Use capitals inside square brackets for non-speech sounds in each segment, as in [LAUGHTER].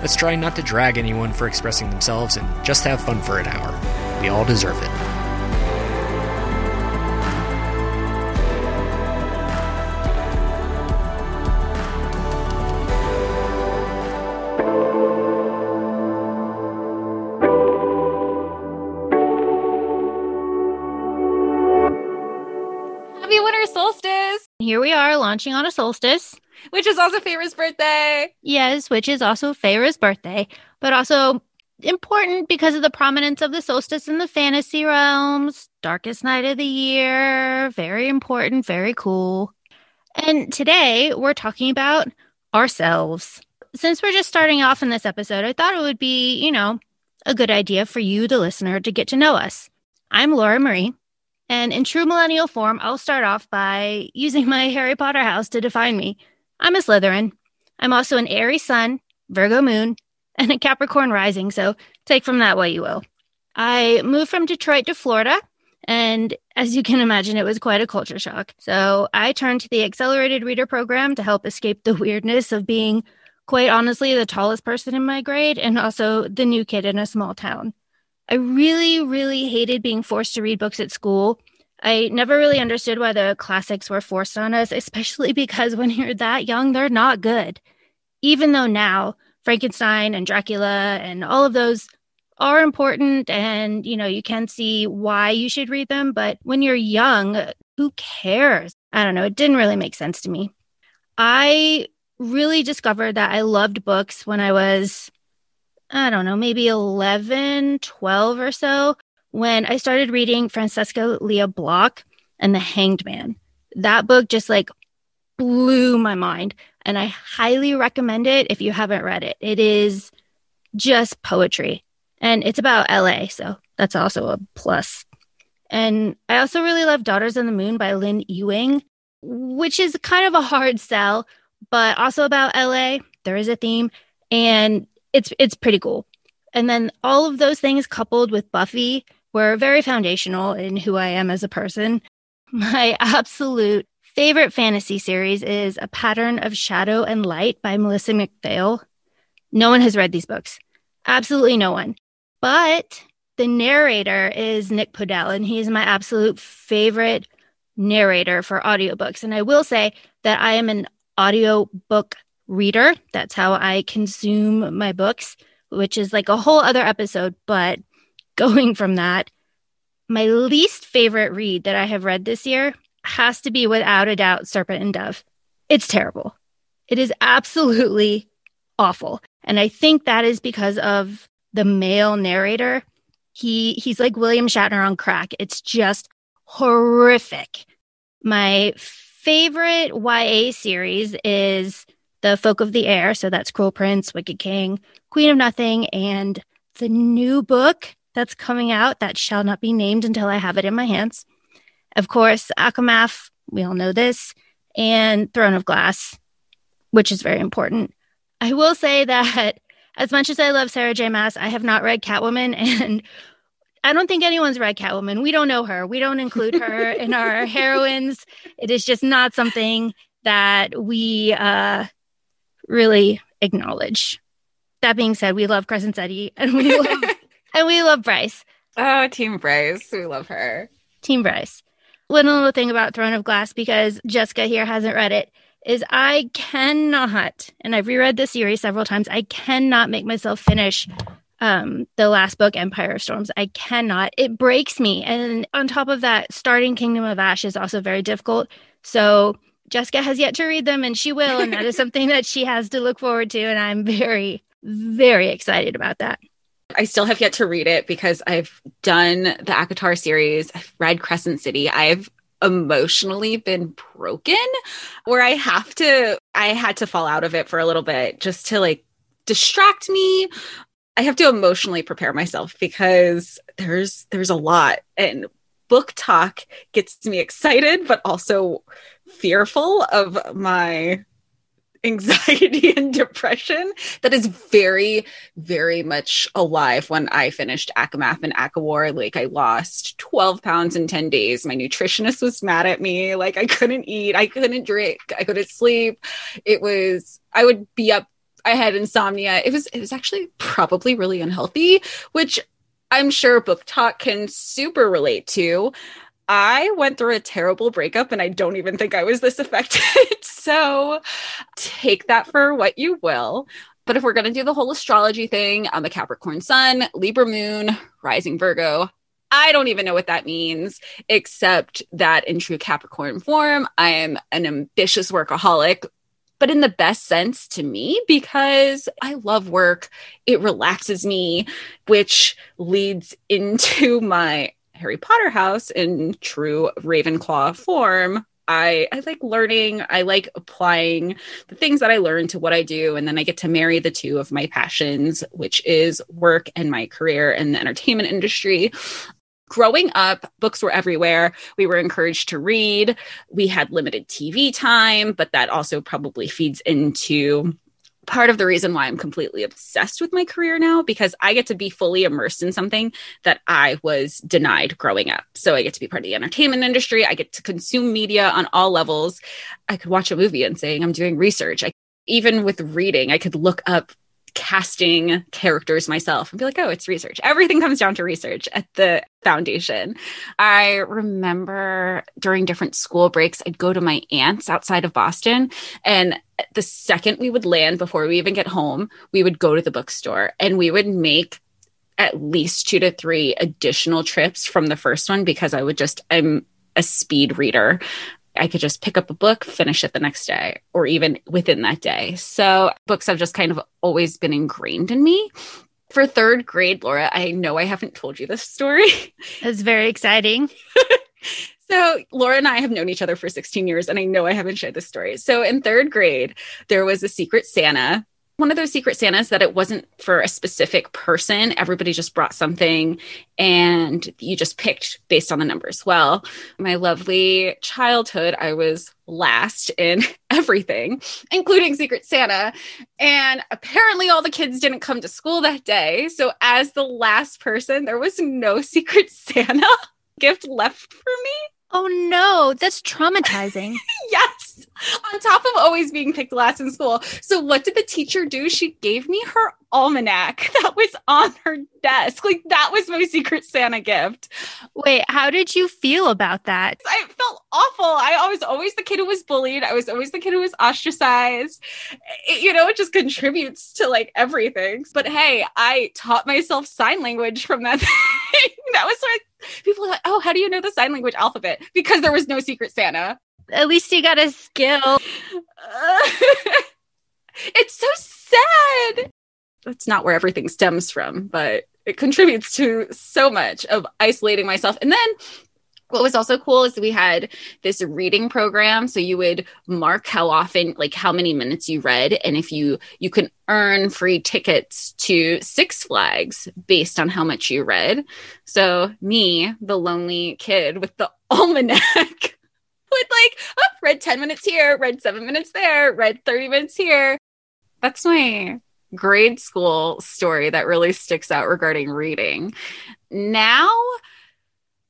Let's try not to drag anyone for expressing themselves and just have fun for an hour. We all deserve it. Happy winter solstice, Here we are launching on a solstice. Which is also Feyre's birthday. Yes, which is also Feyre's birthday, but also important because of the prominence of the solstice in the fantasy realms. Darkest night of the year. Very important, very cool. And today we're talking about ourselves. Since we're just starting off in this episode, I thought it would be, you know, a good idea for you, the listener, to get to know us. I'm Laura Marie. And in true millennial form, I'll start off by using my Harry Potter house to define me. I'm a Slytherin. I'm also an Aries sun, Virgo moon, and a Capricorn rising, so take from that what you will. I moved from Detroit to Florida, and as you can imagine, it was quite a culture shock. So I turned to the Accelerated Reader Program to help escape the weirdness of being, quite honestly, the tallest person in my grade and also the new kid in a small town. I really, really hated being forced to read books at school. I never really understood why the classics were forced on us, especially [LAUGHS] because when you're that young, they're not good. Even though now, Frankenstein and Dracula and all of those are important and you know you can see why you should read them but when you're young who cares i don't know it didn't really make sense to me i really discovered that i loved books when i was i don't know maybe 11 12 or so when I started reading Francesca Lia Block and The Hanged Man. That book just like blew my mind. And I highly recommend it if you haven't read it. It is just poetry. And it's about LA. So that's also a plus. And I also really love Daughters of the Moon by Lynn Ewing, which is kind of a hard sell, but also about LA. There is a theme and it's it's pretty cool. And then all of those things coupled with Buffy were very foundational in who I am as a person. My [LAUGHS] absolute favorite fantasy series is A Pattern of Shadow and Light by Melissa McPhail. No one has read these books. Absolutely no one. But the narrator is Nick Podehl, and he's my absolute favorite narrator for audiobooks. And I will say that I am an audiobook reader. That's how I consume my books, which is like a whole other episode. But going from that, my least favorite read that I have read this year has to be without a doubt Serpent and Dove. It's terrible. It is absolutely awful. And I think that is because of the male narrator. He he's like William Shatner on crack. It's just horrific. My favorite YA series is The Folk of the Air, so that's Cruel Prince, Wicked King, Queen of Nothing, and the new book that's coming out that shall not be named until I have it in my hands. Of course, ACOMAF, we all know this, and Throne of Glass, which is very important. I will say that [LAUGHS] as much as I love Sarah J. Maas, I have not read Catwoman, [LAUGHS] and I don't think anyone's read Catwoman. We don't know her. We don't include her [LAUGHS] in our heroines. It is just not something that we uh, really acknowledge. That being said, we love Crescent City and we love and we love Bryce. Oh, Team Bryce. We love her. Team Bryce. One little thing about Throne of Glass, because Jessica here hasn't read it, is I cannot, and I've reread the series several times, I cannot make myself finish um, the last book, Empire of Storms. I cannot. It breaks me. And on top of that, starting Kingdom of Ash is also very difficult. So Jessica has yet to read them, and she will. And that is [LAUGHS] something that she has to look forward to. And I'm very, very excited about that. I still have yet to read it because I've done the ACOTAR series. I've read Crescent City. I've emotionally been broken where I have to, I had to fall out of it for a little bit just to like distract me. I have to emotionally prepare myself because there's there's a lot and BookTok gets me excited but also fearful of my anxiety [LAUGHS] and depression that is very, very much alive when I finished ACOMAF and ACOWAR. Like I lost 12 pounds in 10 days. My nutritionist was mad at me. Like I couldn't eat, I couldn't drink, I couldn't sleep. It was, I would be up, I had insomnia. It was, it was actually probably really unhealthy, which I'm sure BookTok can super relate to. I went through a terrible breakup and I don't even think I was this affected. [LAUGHS] so take that for what you will. But if we're going to do the whole astrology thing, I'm a Capricorn sun, Libra moon, rising Virgo. I don't even know what that means, except that in true Capricorn form, I am an ambitious workaholic, but in the best sense to me because I love work. It relaxes me, which leads [LAUGHS] into my Harry Potter house in true Ravenclaw form. I, I like learning. I like applying the things that I learn to what I do. And then I get to marry the two of my passions, which is work and my career in the entertainment industry. Growing up, books were everywhere. We were encouraged to read. We had limited TV time, but that also probably feeds into part of the reason why I'm completely obsessed with my career now because I get to be fully immersed in something that I was denied growing up. So I get to be part of the entertainment industry. I get to consume media on all levels. I could watch a movie and saying I'm doing research. I, even with reading, I could look up casting characters myself and be like, oh, it's research. Everything comes down to research at the foundation. I remember during different school breaks, I'd go to my aunt's outside of Boston. And the second we would land before we even get home, we would go to the bookstore and we would make at least two to three additional trips from the first one because I would just, I'm a speed reader. I could just pick up a book, finish it the next day, or even within that day. So books have just kind of always been ingrained in me. For third grade, Laura, I know I haven't told you this story. [LAUGHS] That's very exciting. So, Laura and I have known each other for 16 years, and I know I haven't shared this story. So, in third grade, there was a secret Santa one of those secret Santas that it wasn't for a specific person. Everybody just brought something and you just picked based on the numbers. Well, my lovely childhood, I was last in [LAUGHS] everything, including Secret Santa. And apparently, all the kids didn't come to school that day. So, as the last person, there was no [LAUGHS] Secret Santa gift left for me. Oh no, that's traumatizing. [LAUGHS] yes. On top of always being picked last in school. So what did the teacher do? She gave me her almanac [LAUGHS] that was on her desk. Like that was my secret Santa gift. Wait, how did you feel about that? I felt awful. I was always the kid who was bullied. I was always the kid who was ostracized. It, you know, it just contributes to like everything. But hey, I taught myself sign language from that [LAUGHS] thing. that was like people are like, oh, how do you know the sign language alphabet? Because there was no secret Santa. At least you got a skill. Uh, [LAUGHS] it's so sad. That's not where everything stems from, but it contributes to so much of isolating myself. And then what was also cool is we had this reading program. So you would mark how often like how many minutes you read. And if you you can earn free tickets to six flags based on how much you read. So me the lonely kid with the [LAUGHS] almanac [LAUGHS] would like oh, read 10 minutes here read 7 minutes there read 30 minutes here. That's my grade school story that really sticks out regarding reading now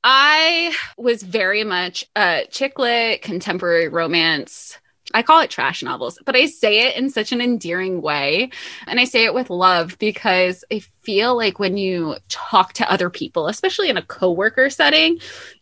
I was very much a chick lit, contemporary romance. I call it trash novels, but I say it in such an endearing way. And I say it with love because I feel like when you talk to other people, especially in a coworker setting,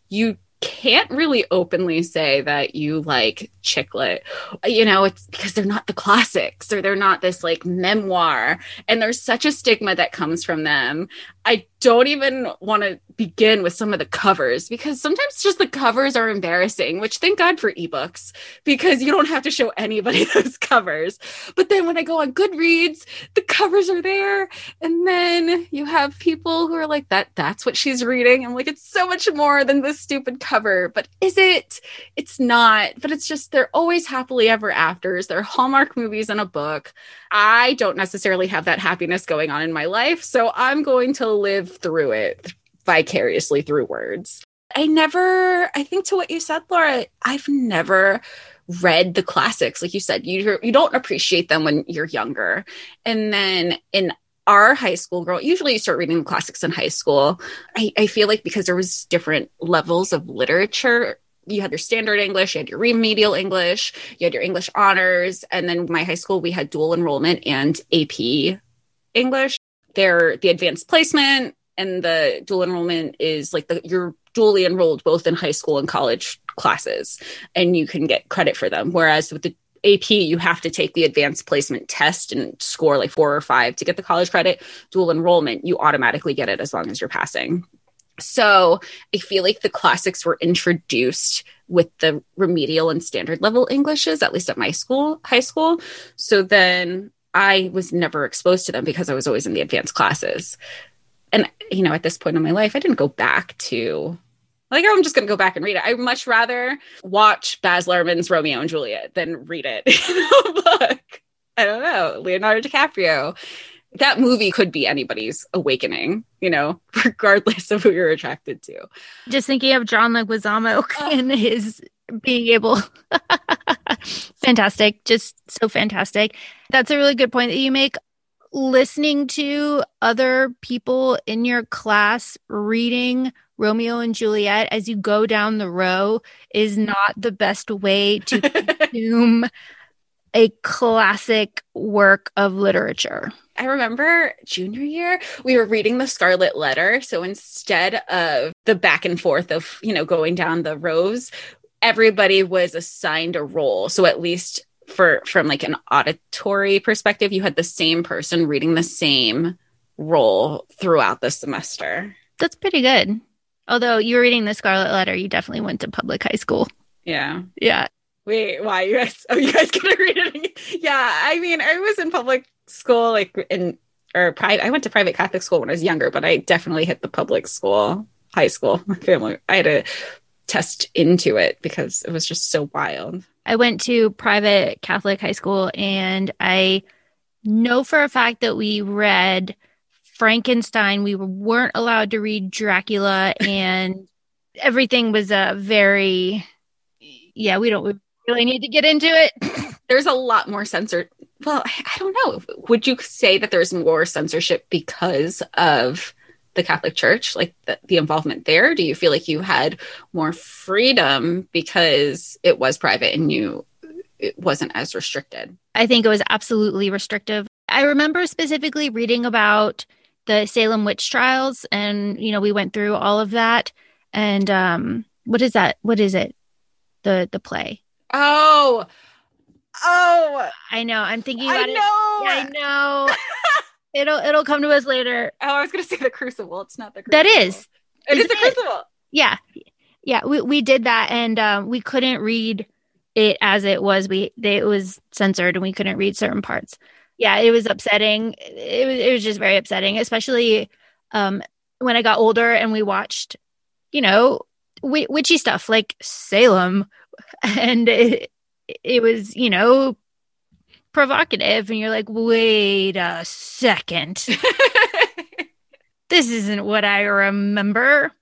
you can't really openly say that you like chick lit. You know, it's because they're not the classics or they're not this like memoir. And there's such a stigma that comes from them. I don't even want to begin with some of the covers because sometimes just the covers are embarrassing, which thank God for ebooks because you don't have to show anybody [LAUGHS] those covers. But then when I go on Goodreads, the covers are there. And then you have people who are like, that that's what she's reading. I'm like, it's so much more than this stupid cover. But is it? It's not. But it's just They're always happily ever afters. They're Hallmark movies and a book. I don't necessarily have that happiness going on in my life. So I'm going to live through it vicariously through words. I never, I think to what you said, Laura, I've never read the classics like you said you you don't appreciate them when you're younger and then in our high school girl usually you start reading the classics in high school I, I feel like because there was different levels of literature you had your standard english you had your remedial english you had your english honors and then my high school we had dual enrollment and ap english there the advanced placement and the dual enrollment is like the you're dually enrolled both in high school and college classes and you can get credit for them whereas with the AP, you have to take the advanced placement test and score like four or five to get the college credit. Dual enrollment, you automatically get it as long as you're passing. So I feel like the classics were introduced with the remedial and standard level Englishes, at least at my school, high school. So then I was never exposed to them because I was always in the advanced classes. And, you know, at this point in my life, I didn't go back to like oh, I'm just gonna go back and read it. I'd much rather watch Baz Luhrmann's Romeo and Juliet than read it [LAUGHS] in a book. I don't know. Leonardo DiCaprio. That movie could be anybody's awakening, you know, [LAUGHS] regardless of who you're attracted to. Just thinking of John Leguizamo uh, [LAUGHS] and his being able [LAUGHS] fantastic. Just so fantastic. That's a really good point that you make. Listening to other people in your class reading Romeo and Juliet as you go down the row is not the best way to consume a classic work of literature. I remember junior year, we were reading the Scarlet Letter. So instead of the back and forth of, you know, going down the rows, everybody was assigned a role. So at least for from like an auditory perspective, you had the same person reading the same role throughout the semester. That's pretty good. Although you were reading the Scarlet Letter, you definitely went to public high school. Yeah. Yeah. Wait, why you guys? Oh, you guys [LAUGHS] gonna read it? Yeah, I mean, I was in public school, like in or private. I went to private Catholic school when I was younger, but I definitely hit the public school, high school. [LAUGHS] My family, I had to test into it because it was just so wild. I went to private Catholic high school, and I know for a fact that we read Frankenstein. We weren't allowed to read Dracula, and [LAUGHS] everything was a uh, very, yeah, we don't really need to get into it. [CLEARS THROAT] There's a lot more censor. Well, I don't know. Would you say that there's more censorship because of the Catholic Church, like the, the involvement there? Do you feel like you had more freedom because it was private and you it wasn't as restricted? I think it was absolutely restrictive. I remember specifically reading about the Salem witch trials and you know we went through all of that and um what is that what is it the the play oh. Oh. I know. I'm thinking about I know. it I know. It'll it'll come to us later. Oh I was gonna say the crucible. It's not the crucible. that is. it is, is the crucible. Yeah. Yeah we, we did that and um we couldn't read it as it was. We they, it was censored and we couldn't read certain parts. Yeah, it was upsetting. It was, it was just very upsetting, especially um, when I got older and we watched, you know, w- witchy stuff like Salem, and it, it was, you know, provocative, and you're like, wait a second, [LAUGHS] this isn't what I remember.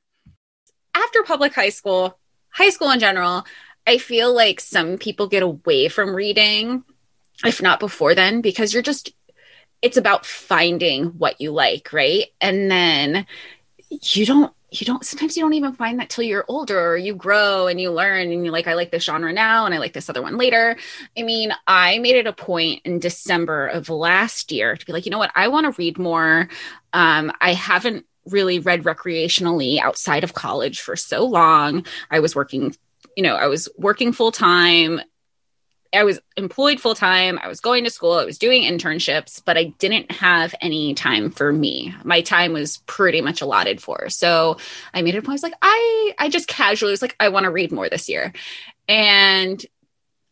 After public high school, high school in general, I feel like some people get away from reading if not before then, because you're just, it's about finding what you like, right? And then you don't, you don't, sometimes you don't even find that till you're older or you grow and you learn and you're like, I like this genre now and I like this other one later. I mean, I made it a point in December of last year to be like, you know what? I want to read more. Um, I haven't really read recreationally outside of college for so long. I was working you know, I was working full time I was employed full time. I was going to school. I was doing internships, but I didn't have any time for me. My time was pretty much allotted for. So I made it a point. I was like, I, I just casually was like, I want to read more this year. And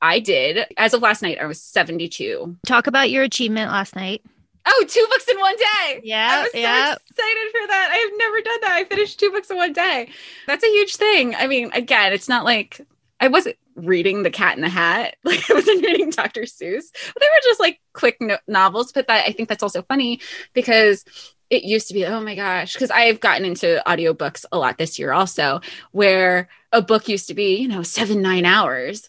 I did. As of last night, I was 72. Talk about your achievement last night. Oh, two books in one day. Yeah. I was yeah. so excited for that. I've never done that. I finished two books in one day. That's a huge thing. I mean, again, it's not like I wasn't reading The Cat in the Hat. [LAUGHS] Like I wasn't reading Dr. Seuss. But they were just like quick no- novels. But that I think that's also funny because it used to be, oh my gosh, because I've gotten into audiobooks a lot this year also, where a book used to be, you know, seven, nine hours.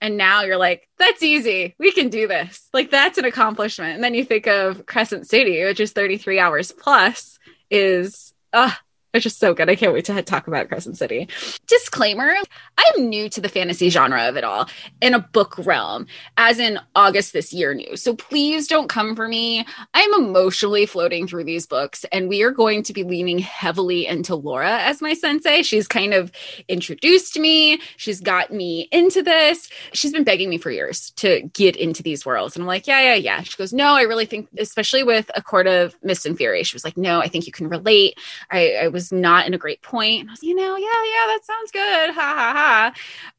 And now you're like, that's easy. We can do this. Like, that's an accomplishment. And then you think of Crescent City, which is 33 hours plus, is, uh, it's just so good. I can't wait to talk about Crescent City. Disclaimer I'm new to the fantasy genre of it all in a book realm, as in August this year new. So please don't come for me. I'm emotionally floating through these books, and we are going to be leaning heavily into Laura as my sensei. She's kind of introduced me, she's got me into this. She's been begging me for years to get into these worlds. And I'm like, yeah, yeah, yeah. She goes, no, I really think, especially with A Court of Mist and Fury, she was like, no, I think you can relate. I, I was was not in a great point. I was, you know, yeah, yeah, that sounds good. Ha ha ha.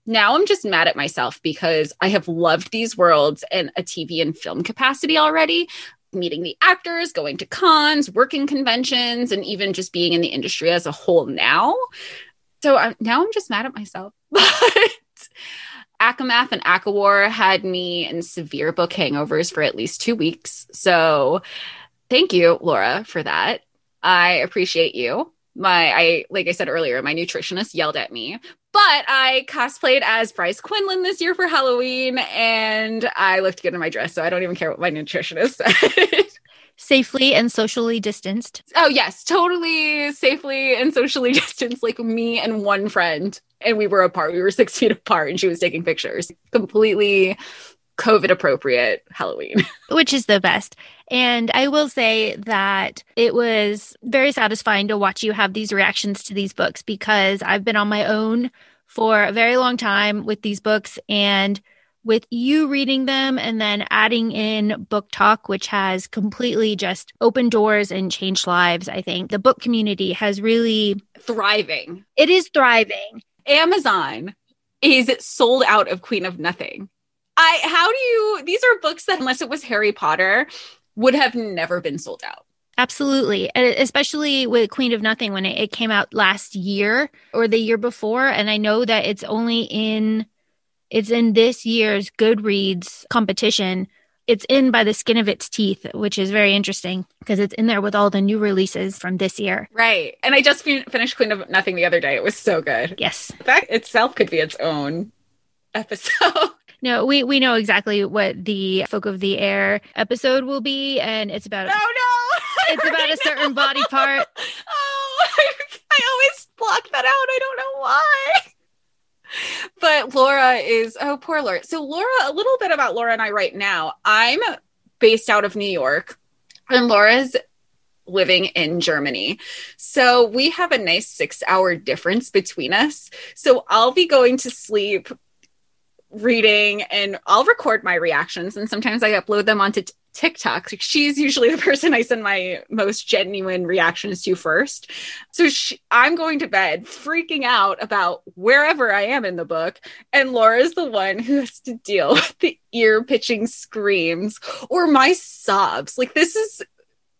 Now I'm just mad at myself because I have loved these worlds in a TV and film capacity already meeting the actors, going to cons, working conventions, and even just being in the industry as a whole now. So I'm, now I'm just mad at myself. [LAUGHS] But ACOMAF and ACOWAR had me in severe book hangovers for at least two weeks. So thank you, Laura, for that. I appreciate you my I like I said earlier, my nutritionist yelled at me. But I cosplayed as Bryce Quinlan this year for Halloween and I looked good in my dress, so I don't even care what my nutritionist [LAUGHS] said. Safely and socially distanced. Oh yes, totally safely and socially [LAUGHS] distanced, like me and one friend. And we were apart. We were six [LAUGHS] feet apart and she was taking pictures. Completely COVID appropriate Halloween. [LAUGHS] Which is the best. And I will say that it was very satisfying to watch you have these reactions to these books because I've been on my own for a very long time with these books and with you reading them and then adding in BookTok which has completely just opened doors and changed lives, I think the book community has really thriving. It is thriving. Amazon is sold out of Queen of Nothing. I how do you these are books that unless it was Harry Potter would have never been sold out. Absolutely. Especially with Queen of Nothing when it, came out last year or the year before. And I know that it's only in it's in this year's Goodreads competition. It's in by the skin of its teeth, which is very interesting because it's in there with all the new releases from this year. Right. And I just finished Queen of Nothing the other day. It was so good. Yes. That itself could be its own episode. [LAUGHS] No, we we know exactly what the Folk of the Air episode will be, and it's about. Oh no! [LAUGHS] It's about a certain know. body [LAUGHS] part. Oh, I always block that out. I don't know why. But Laura is oh poor Laura. So Laura, a little bit about Laura and I right now. I'm based out of New York, and Laura's living in Germany. So we have a nice six hour difference between us. So I'll be going to sleep reading and I'll record my reactions and sometimes I upload them onto t- TikTok. She's usually the [LAUGHS] person I send my most genuine reactions to first. So she, I'm going to bed freaking out about wherever I am in the book. And Laura's the one who has to deal [LAUGHS] with the ear pitching screams or my sobs. Like, this is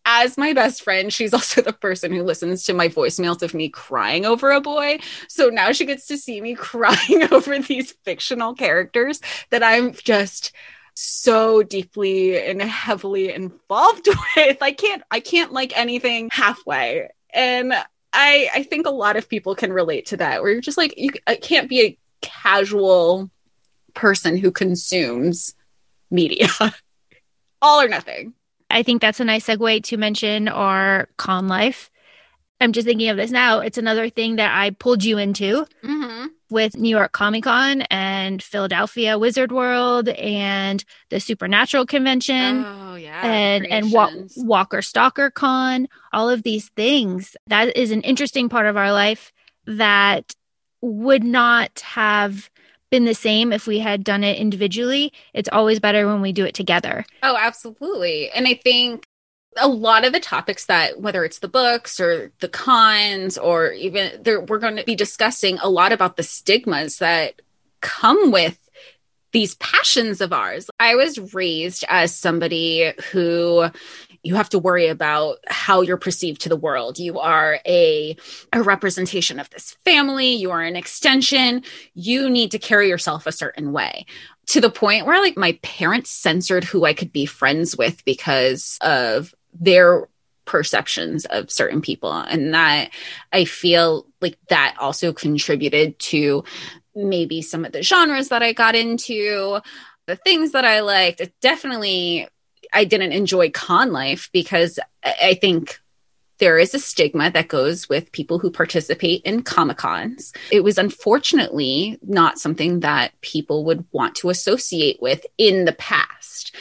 as my best friend, she's [LAUGHS] also the person who listens to my voicemails of me crying over a boy. So now she gets to see me [LAUGHS] crying over these fictional characters that I'm just so deeply and heavily involved [LAUGHS] with. I can't I can't like anything halfway. And I I think a lot of people can relate to that where you're just like you I can't be a casual person who consumes media. All or nothing. I think that's a nice segue to mention our con life. I'm just thinking of this now. It's another thing that I pulled you into mm-hmm. with New York Comic Con and Philadelphia Wizard World and the Supernatural Convention. Oh yeah, and and Wa- Walker Stalker Con. All of these things that is an interesting part of our life that would not have been the same if we had done it individually. It's always better when we do it together. Oh, absolutely. And I think a lot of the topics that whether it's the books or the cons or even there we're going to be discussing a lot about the stigmas that come with these passions of ours. I was raised as somebody who you have to worry about how you're perceived to the world. You are a, a representation of this family, you are an extension. You need to carry yourself a certain way to the point where like my parents censored who I could be friends with because of their perceptions of certain people and that i feel like that also contributed to maybe some of the genres that i got into the things that i liked it definitely i didn't enjoy con life because i think there is a stigma that goes with people who participate in Comic Cons. It was unfortunately not something that people would want to associate with in the past.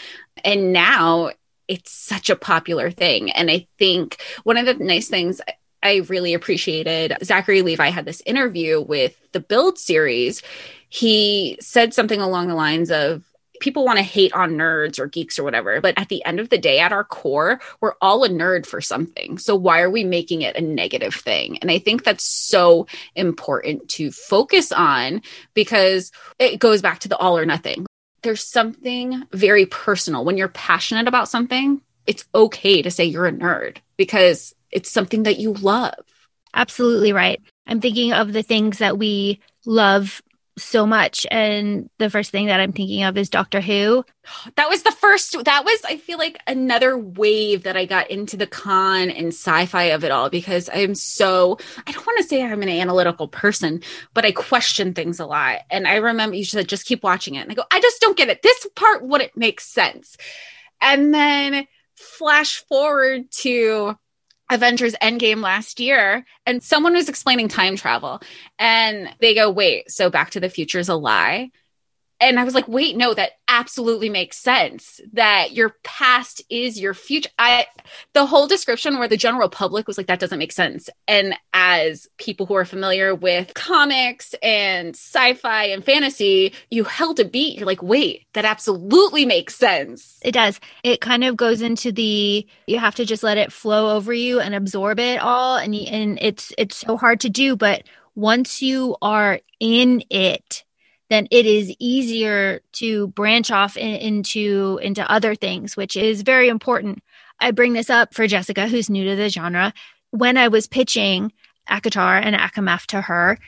And now it's such a popular thing. And I think one of the nice things I really appreciated, Zachary Levi had this interview with the Build series. He said something along the lines of, people want to hate on nerds or geeks or whatever. But at the end of the day, at our core, we're all a nerd for something. So why are we making it a negative thing? And I think that's so important to focus on because it goes back to the all or nothing there's something very personal. When you're passionate about something, it's okay to say you're a nerd because it's something that you love. Absolutely right. I'm thinking of the things that we love so much. And the first thing that I'm thinking of is Doctor Who. That was the first, that was, I feel like, another wave that I got into the con and sci fi of it all because I'm so, I don't want to say I'm an analytical person, but I question things a lot. And I remember you said, just keep watching it. And I go, I just don't get it. This part wouldn't make sense. And then flash forward to Avengers Endgame last year, and someone was explaining time travel, and they go, Wait, so Back to the Future is a lie? And I was like, wait, no, that absolutely makes sense. That your past is your future. I the whole description where the general public was like, that doesn't make sense. And as people who are familiar with comics and sci-fi and fantasy, you held a beat. You're like, wait, that absolutely makes sense. It does. It kind of goes into the you have to just let it flow over you and absorb it all. And and it's it's so hard to do, but once you are in it then it is easier to branch off in, into into other things, which is very important. I bring this up for Jessica, who's new to the genre. When I was pitching ACOTAR and ACOMAF to her,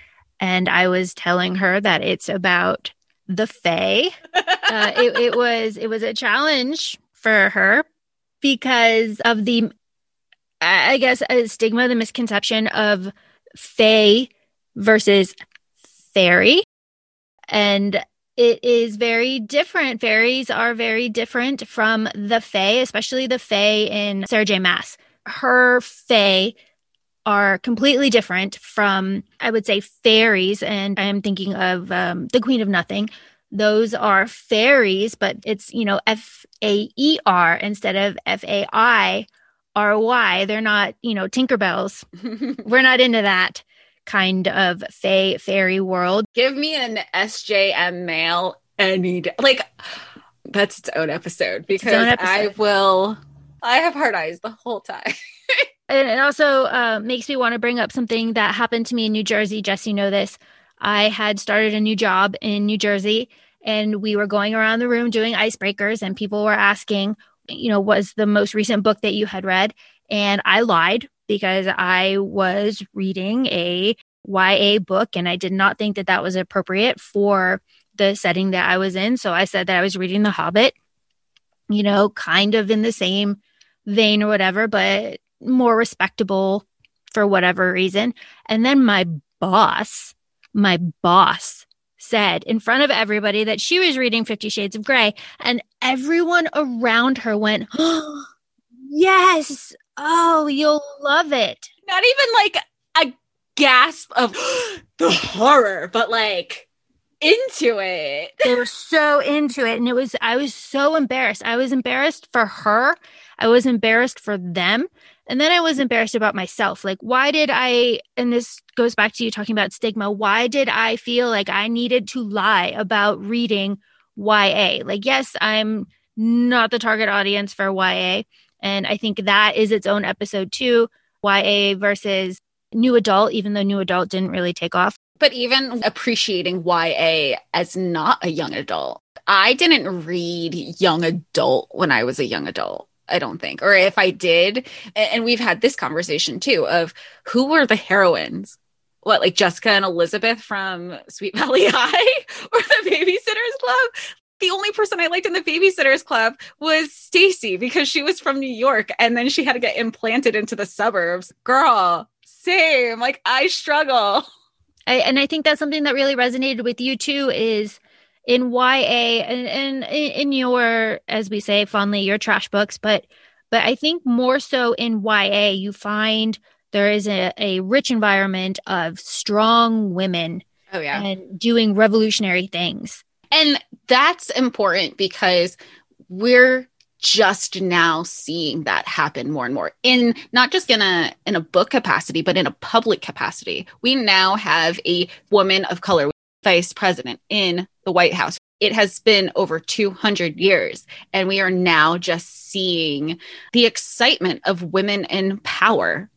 and I was telling her that it's about the Fae, uh, it, [LAUGHS] it was it was a challenge for her because of the, I guess, a stigma, the misconception of Fae versus fairy and it is very different. Fairies are very different from the Fae, especially the Fae in Sarah J. Maas. Her Fae are completely different from, I would say, fairies. And I am thinking of um, the Queen of Nothing. Those are fairies, but it's, you know, F A E R instead of F A I R Y. They're not, you know, Tinkerbells. [LAUGHS] We're not into that kind of fay fairy world. Give me an SJM male any day. Like that's its own episode because own episode. I will. I have hard eyes the whole time. [LAUGHS] and it also uh, makes me want to bring up something that happened to me in New Jersey. Jess, you know this. I had started a new job in New Jersey, and we were going around the room doing icebreakers, and people were asking, you know, was the most recent book that you had read? And I lied because I was reading a YA book and I did not think that that was appropriate for the setting that I was in. So I said that I was reading The Hobbit, you know, kind of in the same vein or whatever, but more respectable for whatever reason. And then my boss, my boss said in front of everybody that she was reading Fifty Shades of Grey, and everyone around her went, oh, [GASPS] Yes, Oh, you'll love it. Not even like a gasp of [GASPS] the horror, but like into it. They were so into it. And it was, I was so embarrassed. I was embarrassed for her. I was embarrassed for them. And then I was embarrassed about myself. Like, why did I, and this goes back to you talking about stigma, why did I feel like I needed to lie about reading YA? Like, yes, I'm not the target audience for YA, and I think that is its own episode too YA versus new adult, even though new adult didn't really take off. But even appreciating YA as not a young adult. I didn't read young adult when I was a young adult. I don't think. Or if I did, and we've had this conversation too of who were the heroines? What, like Jessica and Elizabeth from Sweet Valley [LAUGHS] High or the Babysitters Club? The only person I liked in the Babysitters Club was Stacy because she was from New York and then she had to get implanted into the suburbs. Girl, same. Like I struggle. I, and I think that's something that really resonated with you too is in YA and, and in your, as we say fondly, your trash books, but but I think more so in YA, you find there is a, a rich environment of strong women oh, yeah. and doing revolutionary things. And that's important because we're just now seeing that happen more and more in not just in a in a book capacity but in a public capacity. We now have a woman of color vice president in the white house. It has been over 200 years and we are now just seeing the excitement of women in power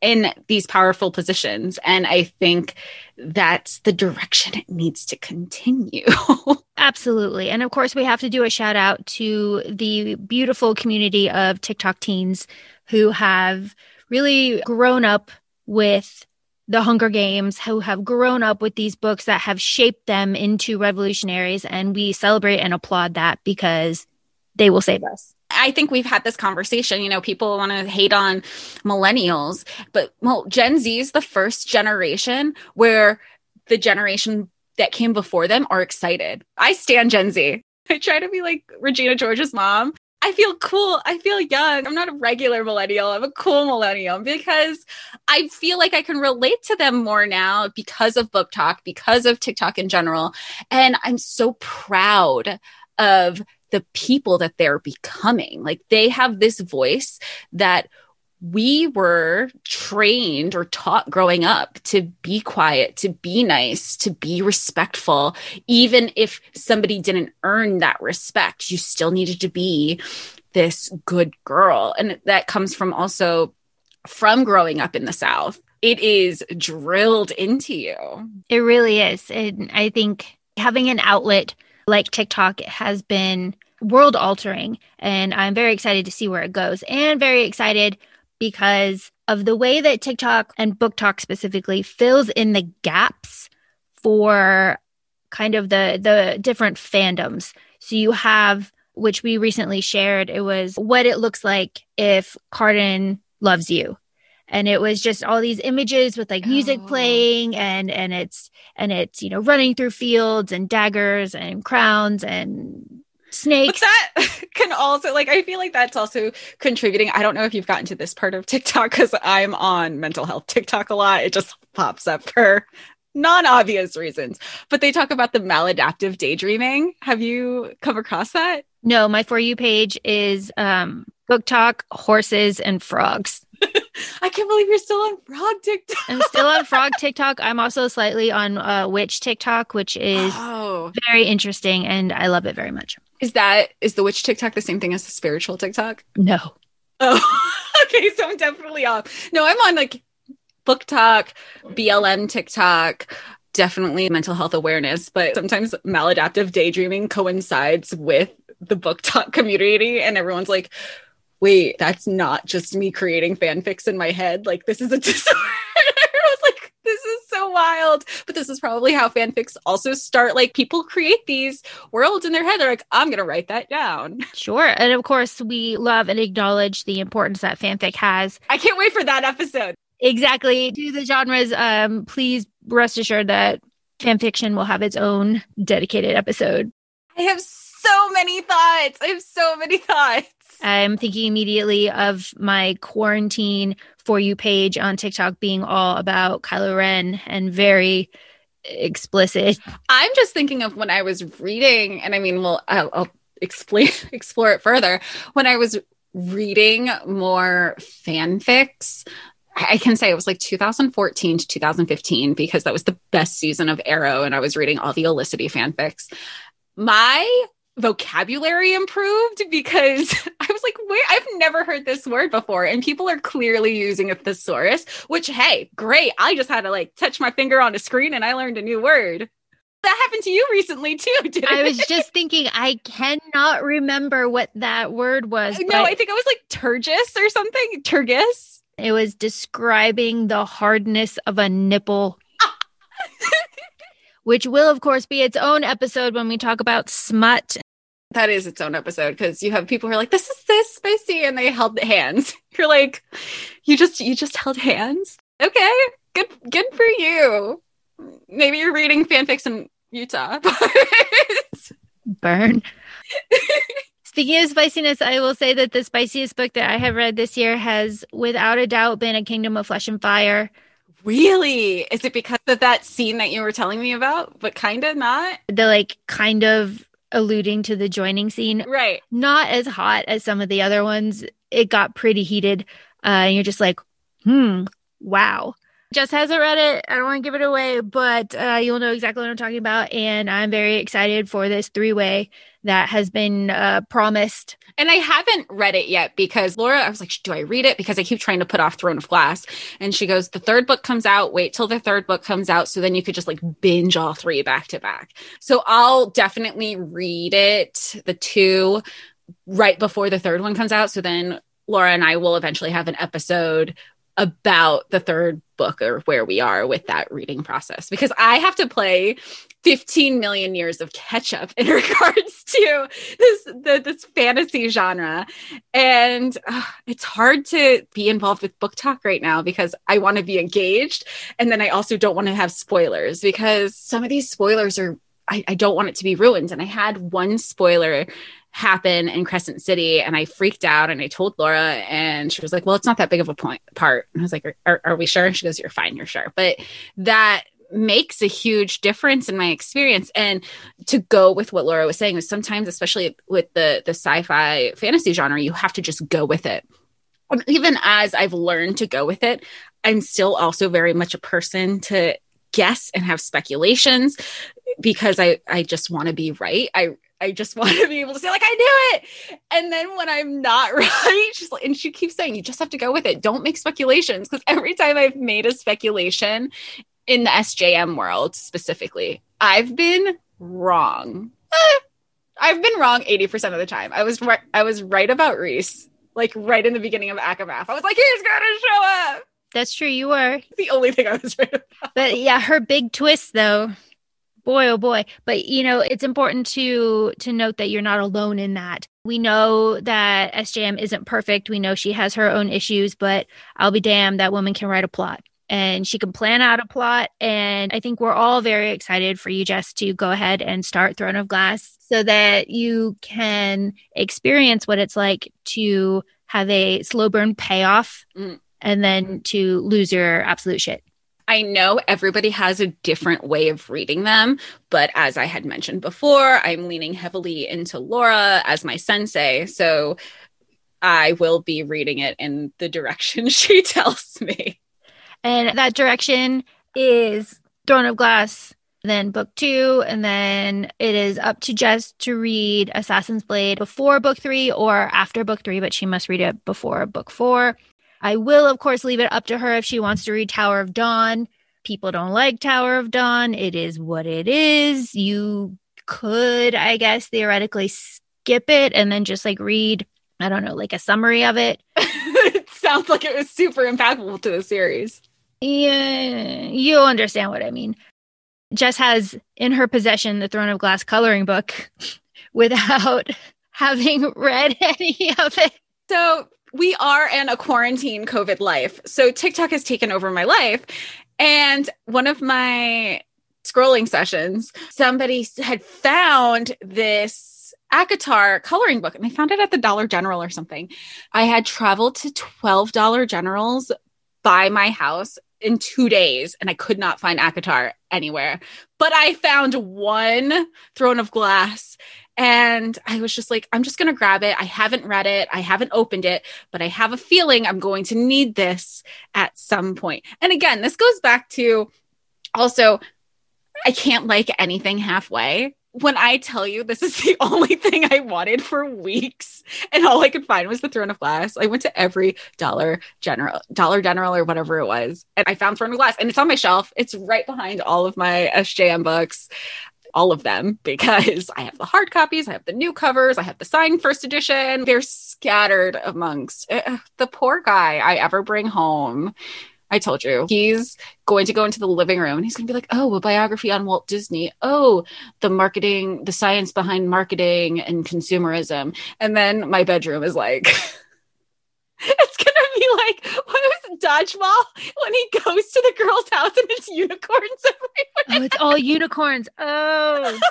in these powerful positions. And I think that's the direction it needs to continue. [LAUGHS] Absolutely. And of course, we have to do a shout out to the beautiful community of TikTok teens who have really grown up with the Hunger Games, who have grown up with these books that have shaped them into revolutionaries. And we celebrate and applaud that because they will save us. I think we've had this conversation. You know, people want to hate on millennials, but well, Gen Z is the first generation where the generation that came before them are excited. I stand Gen Z. I try to be like Regina George's mom. I feel cool. I feel young. I'm not a regular millennial. I'm a cool millennial because I feel like I can relate to them more now because of BookTok, because of TikTok in general. And I'm so proud of the people that they're becoming. Like they have this voice that we were trained or taught growing up to be quiet, to be nice, to be respectful. Even if somebody didn't earn that respect, you still needed to be this good girl. And that comes from also from growing up in the South. It is drilled into you. It really is. And I think having an outlet like TikTok has been world altering. And I'm very excited to see where it goes and very excited because of the way that TikTok and BookTok specifically fills in the gaps for kind of the the different fandoms. So you have which we recently shared it was what it looks like if Cardan loves you and it was just all these images with like music oh. playing and and it's and it's you know running through fields and daggers and crowns and snakes. But that [LAUGHS] can also like I feel like that's also contributing. I don't know if you've gotten to this part of TikTok because I'm on mental health TikTok a lot. It just pops up for non-obvious reasons. But they talk about the maladaptive daydreaming. Have you come across that? No, my for you page is um BookTok, horses, and frogs. [LAUGHS] I can't believe you're still on frog TikTok. I'm still on frog [LAUGHS] TikTok. I'm also slightly on uh, witch TikTok, which is oh. very interesting, and I love it very much. Is that is the witch TikTok the same thing as the spiritual TikTok? No. Oh, [LAUGHS] okay. So I'm definitely off. No, I'm on like BookTok, BLM TikTok, definitely mental health awareness, but sometimes maladaptive daydreaming coincides with the BookTok community, and everyone's like, "Wait, that's not just me creating fanfics in my head. Like this is a [LAUGHS] disorder." I was like, "This is so wild. But this is probably how fanfics also start. Like people create these worlds in their head. They're like, I'm going to write that down. [LAUGHS] Sure. And of course, we love and acknowledge the importance that fanfic has. I can't wait for that episode. Exactly. To the genres, um, please rest assured that fanfiction will have its own dedicated episode. I have so many thoughts. I have so many [LAUGHS] thoughts. I'm thinking immediately of my quarantine for you page on TikTok being all about Kylo Ren and very explicit. I'm just thinking of when I was reading, and I mean, well, I'll, I'll explain [LAUGHS] explore it further. When I was reading more fanfics, I can say it was like 2014 to 2015 because that was the best season of Arrow, and I was reading all the Olicity fanfics. My vocabulary improved because [LAUGHS] I was like, wait, I've never heard this word before. And people are clearly using a thesaurus, which, hey, great. I just had to like touch my finger on a screen and I learned a new word. That happened to you recently too, [LAUGHS] didn't I was just thinking, I cannot remember what that word was. No, I think it was like turgis or something. Turgis. it was describing the hardness of a nipple. [LAUGHS] Which will, of course, be its own episode when we talk about smut. That is its own episode because you have people who are like, "This is this spicy," and they held hands. [LAUGHS] You're like, you just you just held hands. Okay, good good for you. Maybe you're reading fanfics in Utah. [LAUGHS] Burn. Speaking of spiciness, I will say that the spiciest book that I have read this year has, without a doubt, been A Kingdom of Flesh and Fire. really, is it because of that scene that you were telling me about, but kind of not? The like kind of alluding to the joining scene. Right. Not as hot as some of the other ones. It got pretty heated. Uh, and you're just like, hmm, wow. Just hasn't read it. I don't want to give it away, but uh, you'll know exactly what I'm talking about. And I'm very excited for this three way that has been uh, promised. And I haven't read it yet because Laura, I was like, do I read it? Because I keep trying to put off Throne of Glass. And she goes, the third book comes out, wait till the third book comes out. So then you could just like binge all three back to back. So I'll definitely read it, the two, right before the third one comes out. So then Laura and I will eventually have an episode about the third book or where we are with that reading process because I have to play 15 million years of catch up in [LAUGHS] regards to this the, this fantasy genre. And uh, it's hard to be involved with BookTok right now because I want to be engaged. And then I also don't want to have spoilers because some of these spoilers are I, I don't want it to be ruined. And I had one spoiler happen in Crescent City and I freaked out and I told Laura and she was like, well, it's not that big of a point part. And I was like, are, are, are we sure? And she goes, you're fine. You're sure. But that makes a huge difference in my experience. And to go with what Laura was saying was sometimes, especially with the, the sci-fi fantasy genre, you have to just go with it. Even as I've learned to go with it, I'm still also very much a person to guess and have speculations because I, I just want to be right. I, I just [LAUGHS] want to be able to say, like, I knew it. And then when I'm not [LAUGHS] right, she's like, and she keeps saying, you just have to go with it. Don't make speculations. Because every time I've made a speculation in the SJM world specifically, I've been wrong. Eh, I've been wrong 80% of the time. I was right, I was right about Rhys, like right in the beginning of ACOMAF. I was like, he's gonna show up. That's true, you were. The only thing I was right about. But yeah, her big twist though. Boy oh boy. But you know, it's important to to note that you're not alone in that. We know that SJM isn't perfect. We know she has her own issues, but I'll be damned that woman can write a plot and she can plan out a plot. And I think we're all very excited for you, Jess, to go ahead and start Throne of Glass so that you can experience what it's like to have a slow burn payoff Mm. and then to lose your absolute shit. I know everybody has a different way of reading them, but as I had mentioned before, I'm leaning heavily into Laura as my sensei. So I will be reading it in the direction [LAUGHS] she tells me. And that direction is Throne of Glass, then book two, and then it is up to Jess to read Assassin's Blade before book three or after book three, but she must read it before book four. I will, of course, leave it up to her if she wants to read Tower of Dawn. People don't like Tower of Dawn. It is what it is. You could, I guess, theoretically skip it and then just like read, I don't know, like a summary of it. [LAUGHS] it sounds like it was super impactful to the series. Yeah, you'll understand what I mean. Jess has in her possession the Throne of Glass coloring book [LAUGHS] without [LAUGHS] having read any of it. So we are in a quarantine COVID life. So TikTok has taken over my life. And one of my scrolling sessions, somebody had found this ACOTAR coloring book and they found it at the Dollar General or something. I had traveled to $12 Dollar Generals by my house in two days and I could not find ACOTAR anywhere. But I found one Throne of Glass and I was just like, I'm just going to grab it. I haven't read it, I haven't opened it, but I have a feeling I'm going to need this at some point. And again, this goes back to also, I can't like anything halfway. When I tell you this is [LAUGHS] the only thing I wanted for weeks, and all I could find was the Throne of Glass, I went to every Dollar General, Dollar General, or whatever it was, and I found Throne of Glass, and it's on my shelf. It's right behind all of my SJM books. all of them [LAUGHS] because I have the hard copies, I have the new covers, I have the signed first edition. They're scattered amongst uh, the poor guy I ever bring home. I told you he's going to go into the living room and he's going to be like, "Oh, a biography on Walt Disney. Oh, the marketing, the science behind marketing and consumerism." And then my bedroom is like [LAUGHS] It's gonna be like what was dodgeball when he goes to the girl's house and it's unicorns everywhere. Oh, it's all unicorns. Oh, [LAUGHS]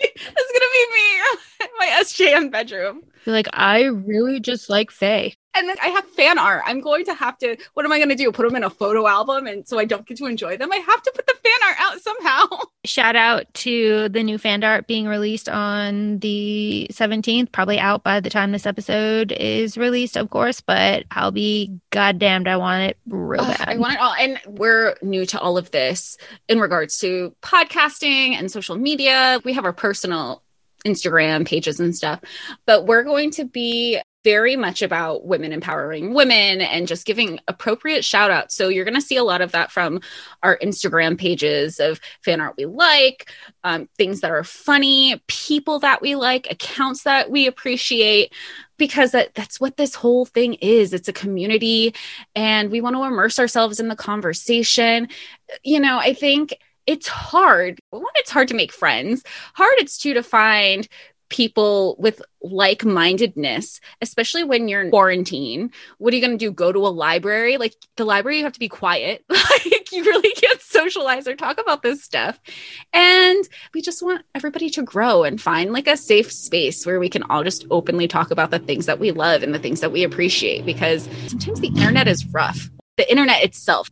It's gonna be me, my SJM bedroom. You're like, I really just like fae. And then I have fan art. I'm going to have to. What am I going to do? Put them in a photo album, and so I don't get to enjoy them. I have to put the fan art out somehow. [LAUGHS] Shout out to the new fan art being released on the 17th, probably out by the time this episode is released, of course, but I'll be goddamned. I want it real Ugh, bad. I want it all. And we're new to all of this in regards to podcasting and social media. We have our personal Instagram pages and stuff, but we're going to be very much about women empowering women and just giving appropriate shout outs. So you're going to see a lot of that from our Instagram pages of fan art we like, um, things that are funny, people that we like, accounts that we appreciate. Because that, that's what this whole thing is. It's a community, and we want to immerse ourselves in the conversation. You know, I think it's hard. One, it's hard to make friends. Hard it's too to find people with like mindedness, especially when you're in quarantine. What are you going to do? Go to a library? Like the library, you have to be quiet. [LAUGHS] like you really can't socialize or talk about this stuff. And we just want everybody to grow and find like a safe space where we can all just openly talk about the things that we love and the things that we appreciate because sometimes the internet is rough. The internet itself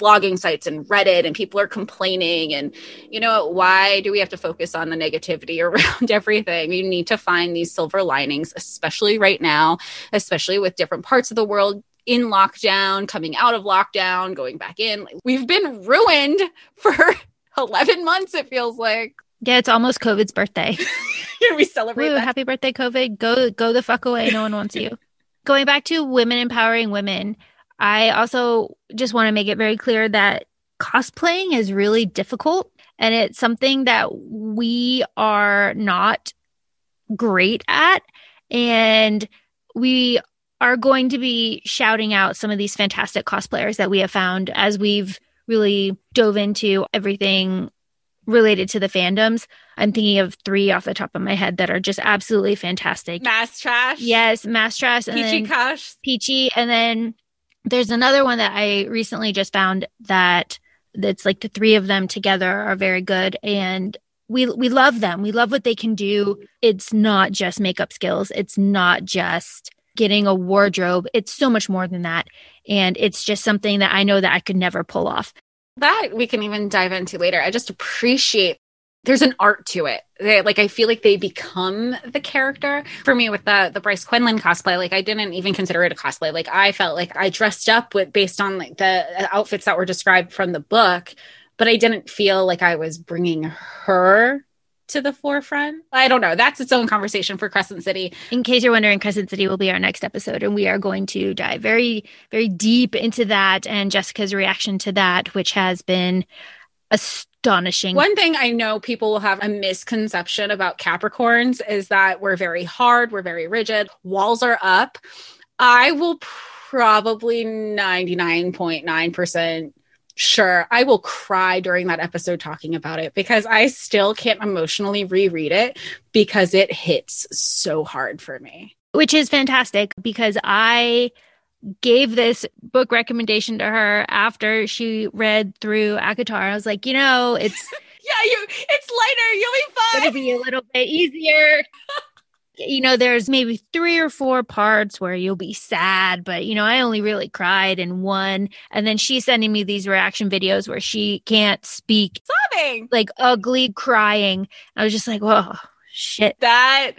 blogging sites and Reddit and people are complaining and you know why do we have to focus on the negativity [LAUGHS] around everything you need to find these silver linings especially right now especially with different parts of the world in lockdown coming out of lockdown going back in we've been ruined [LAUGHS] for 11 months it feels like yeah, it's almost COVID's birthday. [LAUGHS] we celebrate that. happy birthday, COVID. Go go the fuck away. No one wants you. Going back to women empowering women, I also just want to make it very clear that cosplaying is really difficult and it's something that we are not great at. And we are going to be shouting out some of these fantastic cosplayers that we have found as we've really dove into everything related to the fandoms. I'm thinking of three off the top of my head that are just absolutely fantastic. mass trash Yes, Mass Trash and peachy Kosh. Peachy, and then there's another one that I recently just found that that's like the three of them together are very good and we we love them. We love what they can do. It's not just makeup skills. It's not just getting a wardrobe. It's so much more than that. And it's just something that I know that I could never pull off. that we can even dive into later. I just appreciate there's an art to it. They, like I feel like they become the character. For me with the the Bryce Quinlan cosplay, like I didn't even consider it a cosplay. Like I felt like I dressed up with based on like the uh, outfits that were described from the book, but I didn't feel like I was bringing her to the forefront. I don't know. That's its own conversation for Crescent City. In case you're wondering, Crescent City will be our next episode, and we are going to dive very, very deep into that and Jessica's reaction to that, which has been astonishing. One thing I know people will have a misconception about Capricorns is that we're very hard, we're very rigid, walls are up. I will probably 99.9% sure I will cry during that episode talking about it because I still can't emotionally reread it because it hits so hard for me. which is fantastic because I gave this book recommendation to her after she read through ACOTAR. I was like, you know, it's [LAUGHS] Yeah, you it's lighter, you'll be fine. be a little bit easier. [LAUGHS] You know, there's maybe three or four parts where you'll be sad, but you know, I only really cried in one. And then she's sending me these reaction videos where she can't speak, Sobbing. like ugly crying. I was just like, whoa, shit. that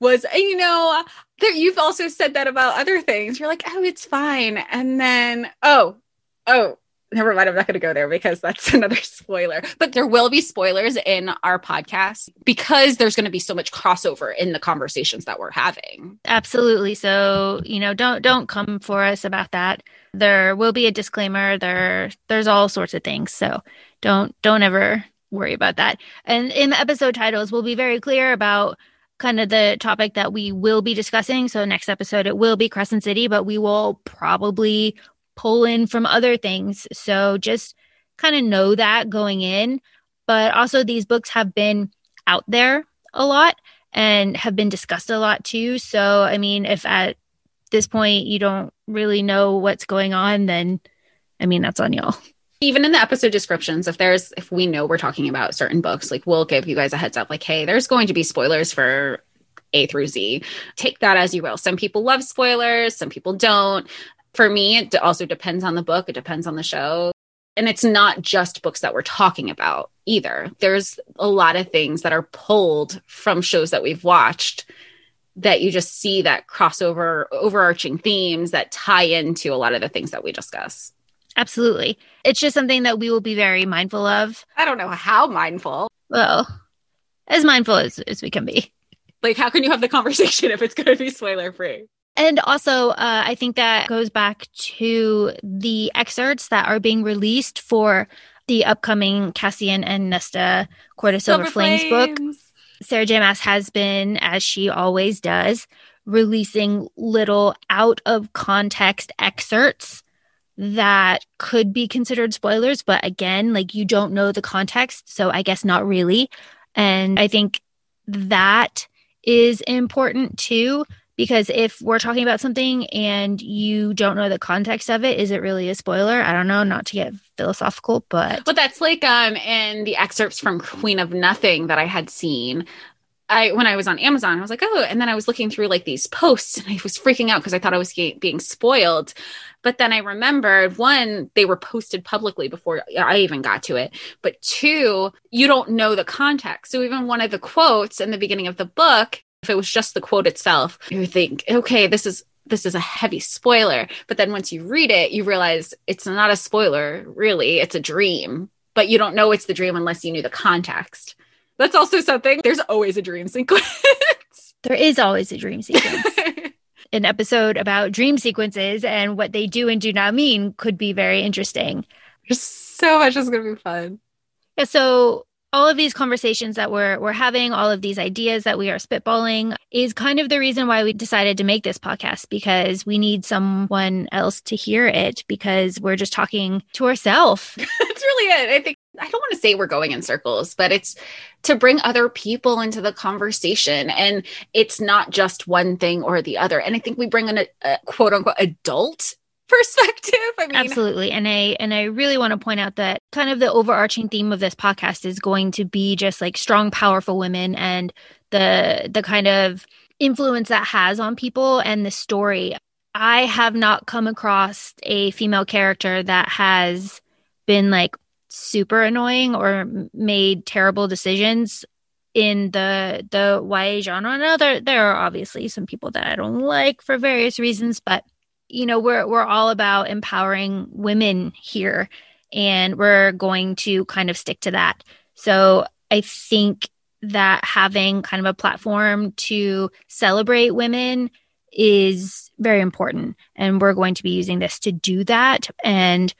was you know you've also said that about other things you're like oh it's fine and then oh oh never mind i'm not going to go there because that's [LAUGHS] another spoiler but there will be spoilers in our podcast because there's going to be so much crossover in the conversations that we're having Absolutely. So, you know, don't don't come for us about that. There will be a disclaimer. There there's all sorts of things. So don't don't ever worry about that. And in the episode titles, we'll be very clear about kind of the topic that we will be discussing. So next episode it will be Crescent City, but we will probably pull in from other things. So just kind of know that going in. But also these books have been out there a lot and have been discussed a lot too. So I mean, if at this point you don't really know what's going on, then I mean that's on y'all even in the episode descriptions if there's if we know we're talking about certain books like we'll give you guys a heads up like hey there's going to be spoilers for a through z. Take that as you will. Some people love spoilers some people don't. For me it also depends on the book. It depends on the show. And it's not just books that we're talking about either. There's a lot of things that are pulled from shows that we've watched that you just see that crossover overarching themes that tie into a lot of the things that we discuss Absolutely. It's just something that we will be very mindful of. I don't know how mindful. Well, as mindful as, as we can be. Like, how can you have the conversation [LAUGHS] if it's going to be spoiler free? And also, uh, I think that goes back to the excerpts that are being released for the upcoming Cassian and Nesta Court of Silver, Silver Flames, Flames book. Sarah J. Maas has been, as she always does, releasing little out of context excerpts that could be considered spoilers, but again, like you don't know the context. So I guess not really. And I think that is important too, because if we're talking about something and you don't know the context of it, is it really a spoiler? I don't know, not to get philosophical, but. But that's like um in the excerpts from Queen of Nothing that I had seen. I when I was on Amazon, I was like, oh, and then I was looking through like these posts, and I was freaking out because I thought I was being spoiled. But then I remembered one, they were posted publicly before I even got to it. But two, you don't know the context. So even one of the quotes in the beginning of the book, if it was just the quote itself, you think, okay, this is this is a heavy spoiler. But then once you read it, you realize it's not a spoiler, really. It's a dream. But you don't know it's the dream unless you knew the context. That's also something. There's always a dream sequence. [LAUGHS] there is always a dream [LAUGHS] sequence. An episode about dream sequences and what they do and do not mean could be very interesting. There's so much is going to be fun. Yeah, so all of these conversations that we're we're having, all of these ideas that we are spitballing is kind of the reason why we decided to make this podcast because we need someone else to hear it because we're just talking to ourselves. [LAUGHS] That's really it. I think I don't want to say we're going in circles, but it's to bring other people into the conversation. And it's not just one thing or the other. And I think we bring in a, a quote unquote adult [LAUGHS] perspective. I mean, absolutely. And I and I really want to point out that kind of the overarching theme of this podcast is going to be just like strong, powerful women and the the kind of influence that has on people and the story. I have not come across a female character that has been like super annoying or made terrible decisions in the the YA genre. Now there there are obviously some people that I don't like for various reasons, but you know we're we're all about empowering women here, and we're going to kind of stick to that. So I think that having kind of a platform to celebrate women is very important, and we're going to be using this to do that and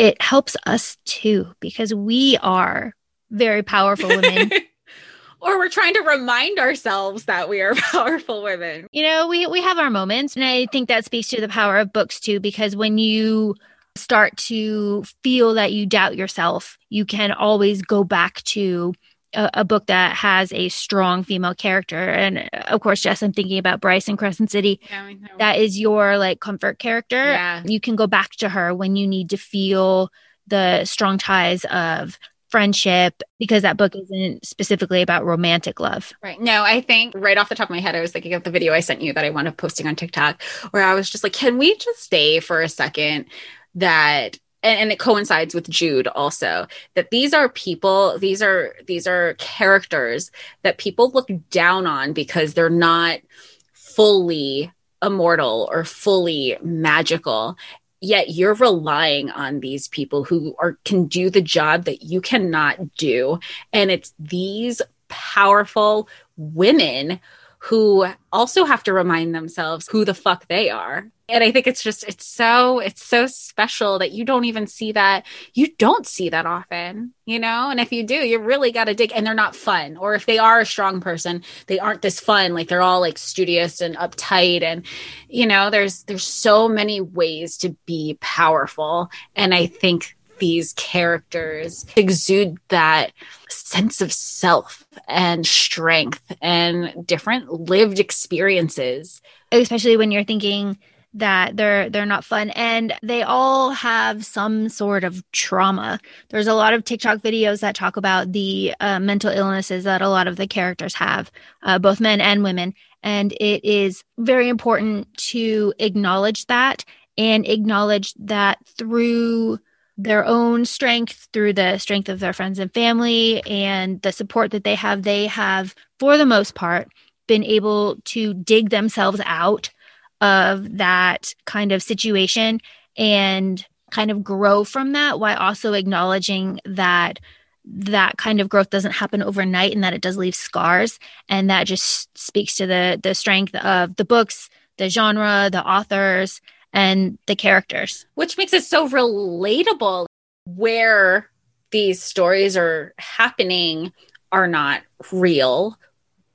it helps us too because we are very powerful women. [LAUGHS] or we're trying to remind ourselves that we are [LAUGHS] powerful women. You know, we we have our moments and I think that speaks to the power of books too because when you start to feel that you doubt yourself, you can always go back to a, a, book that has a strong female character. And uh, of course, Jess, I'm thinking about Bryce in Crescent City. Yeah, that is your like comfort character. Yeah. You can go back to her when you need to feel the strong ties of friendship because that book isn't specifically about romantic love. Right. No, I think right off the top of my head, I was thinking of the video I sent you that I wound up posting on TikTok where I was just like, can we just stay for a second that and, and it coincides with Jude also that these are people these are these are characters that people look down on because they're not fully immortal or fully magical. Yet you're relying on these people who are can do the job that you cannot do. And it's these powerful women who also have to remind themselves who the fuck they are. And i think it's just it's so it's so special that you don't even see that. You don't see that often you know? And if you do you really got to dig and they're not fun. Or if they are a strong person they aren't this fun. Like they're all like studious and uptight. And you know there's there's so many ways to be powerful. And i think these characters exude that sense of self and strength and different lived experiences. Especially when you're thinking that they're they're not fun and they all have some sort of trauma. There's a lot of tiktok videos that talk about the uh, mental illnesses that a lot of the characters have uh, both men and women. And it is very important to acknowledge that and acknowledge that through their own strength through the strength of their friends and family and the support that they have they have for the most part been able to dig themselves out of that kind of situation and kind of grow from that while also acknowledging that that kind of growth doesn't happen overnight and that it does leave scars. And that just speaks to the the strength of the books the genre the authors and the characters which makes it so relatable where these stories are happening are not real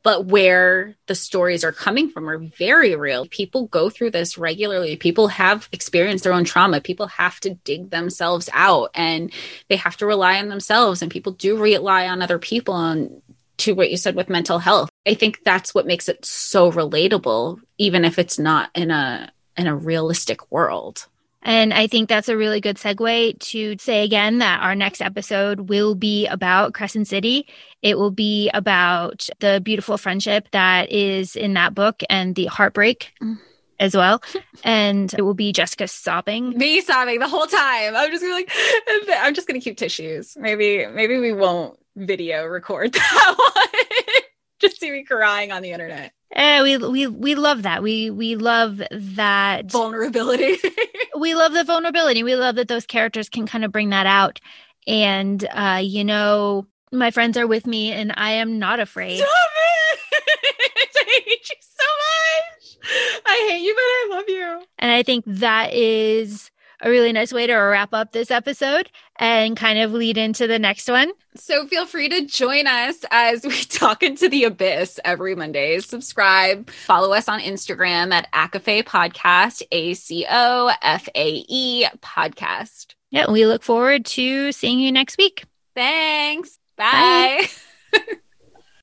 but where the stories are coming from are very real. People go through this regularly. People have experienced their own trauma. People have to dig themselves out and they have to rely on themselves. And people do rely on other people and to what you said with mental health. I think that's what makes it so relatable, even if it's not in a in a realistic world. And I think that's a really good segue to say again that our next episode will be about Crescent City. It will be about the beautiful friendship that is in that book and the heartbreak. Mm. As well, and it will be Jessica sobbing. Me sobbing the whole time. I'm just gonna like, [LAUGHS] I'm just gonna keep tissues. Maybe, maybe we won't video record [LAUGHS] that one. just see me crying on the internet. Eh, we we we love that. We we love that vulnerability. [LAUGHS] we love the vulnerability. We love that those characters can kind of bring that out. And uh, you know, my friends are with me, and I am not afraid. Stop it! [LAUGHS] I hate you so much. I hate you, but I love you. And I think that is a really nice way to wrap up this episode and kind of lead into the next one. So feel free to join us as we [LAUGHS] talk into the abyss every Monday. Subscribe, follow us on Instagram at ACOFAE Podcast, A C O F A E Podcast. Yeah, we look forward to seeing you next week. Thanks. Bye. Bye. [LAUGHS]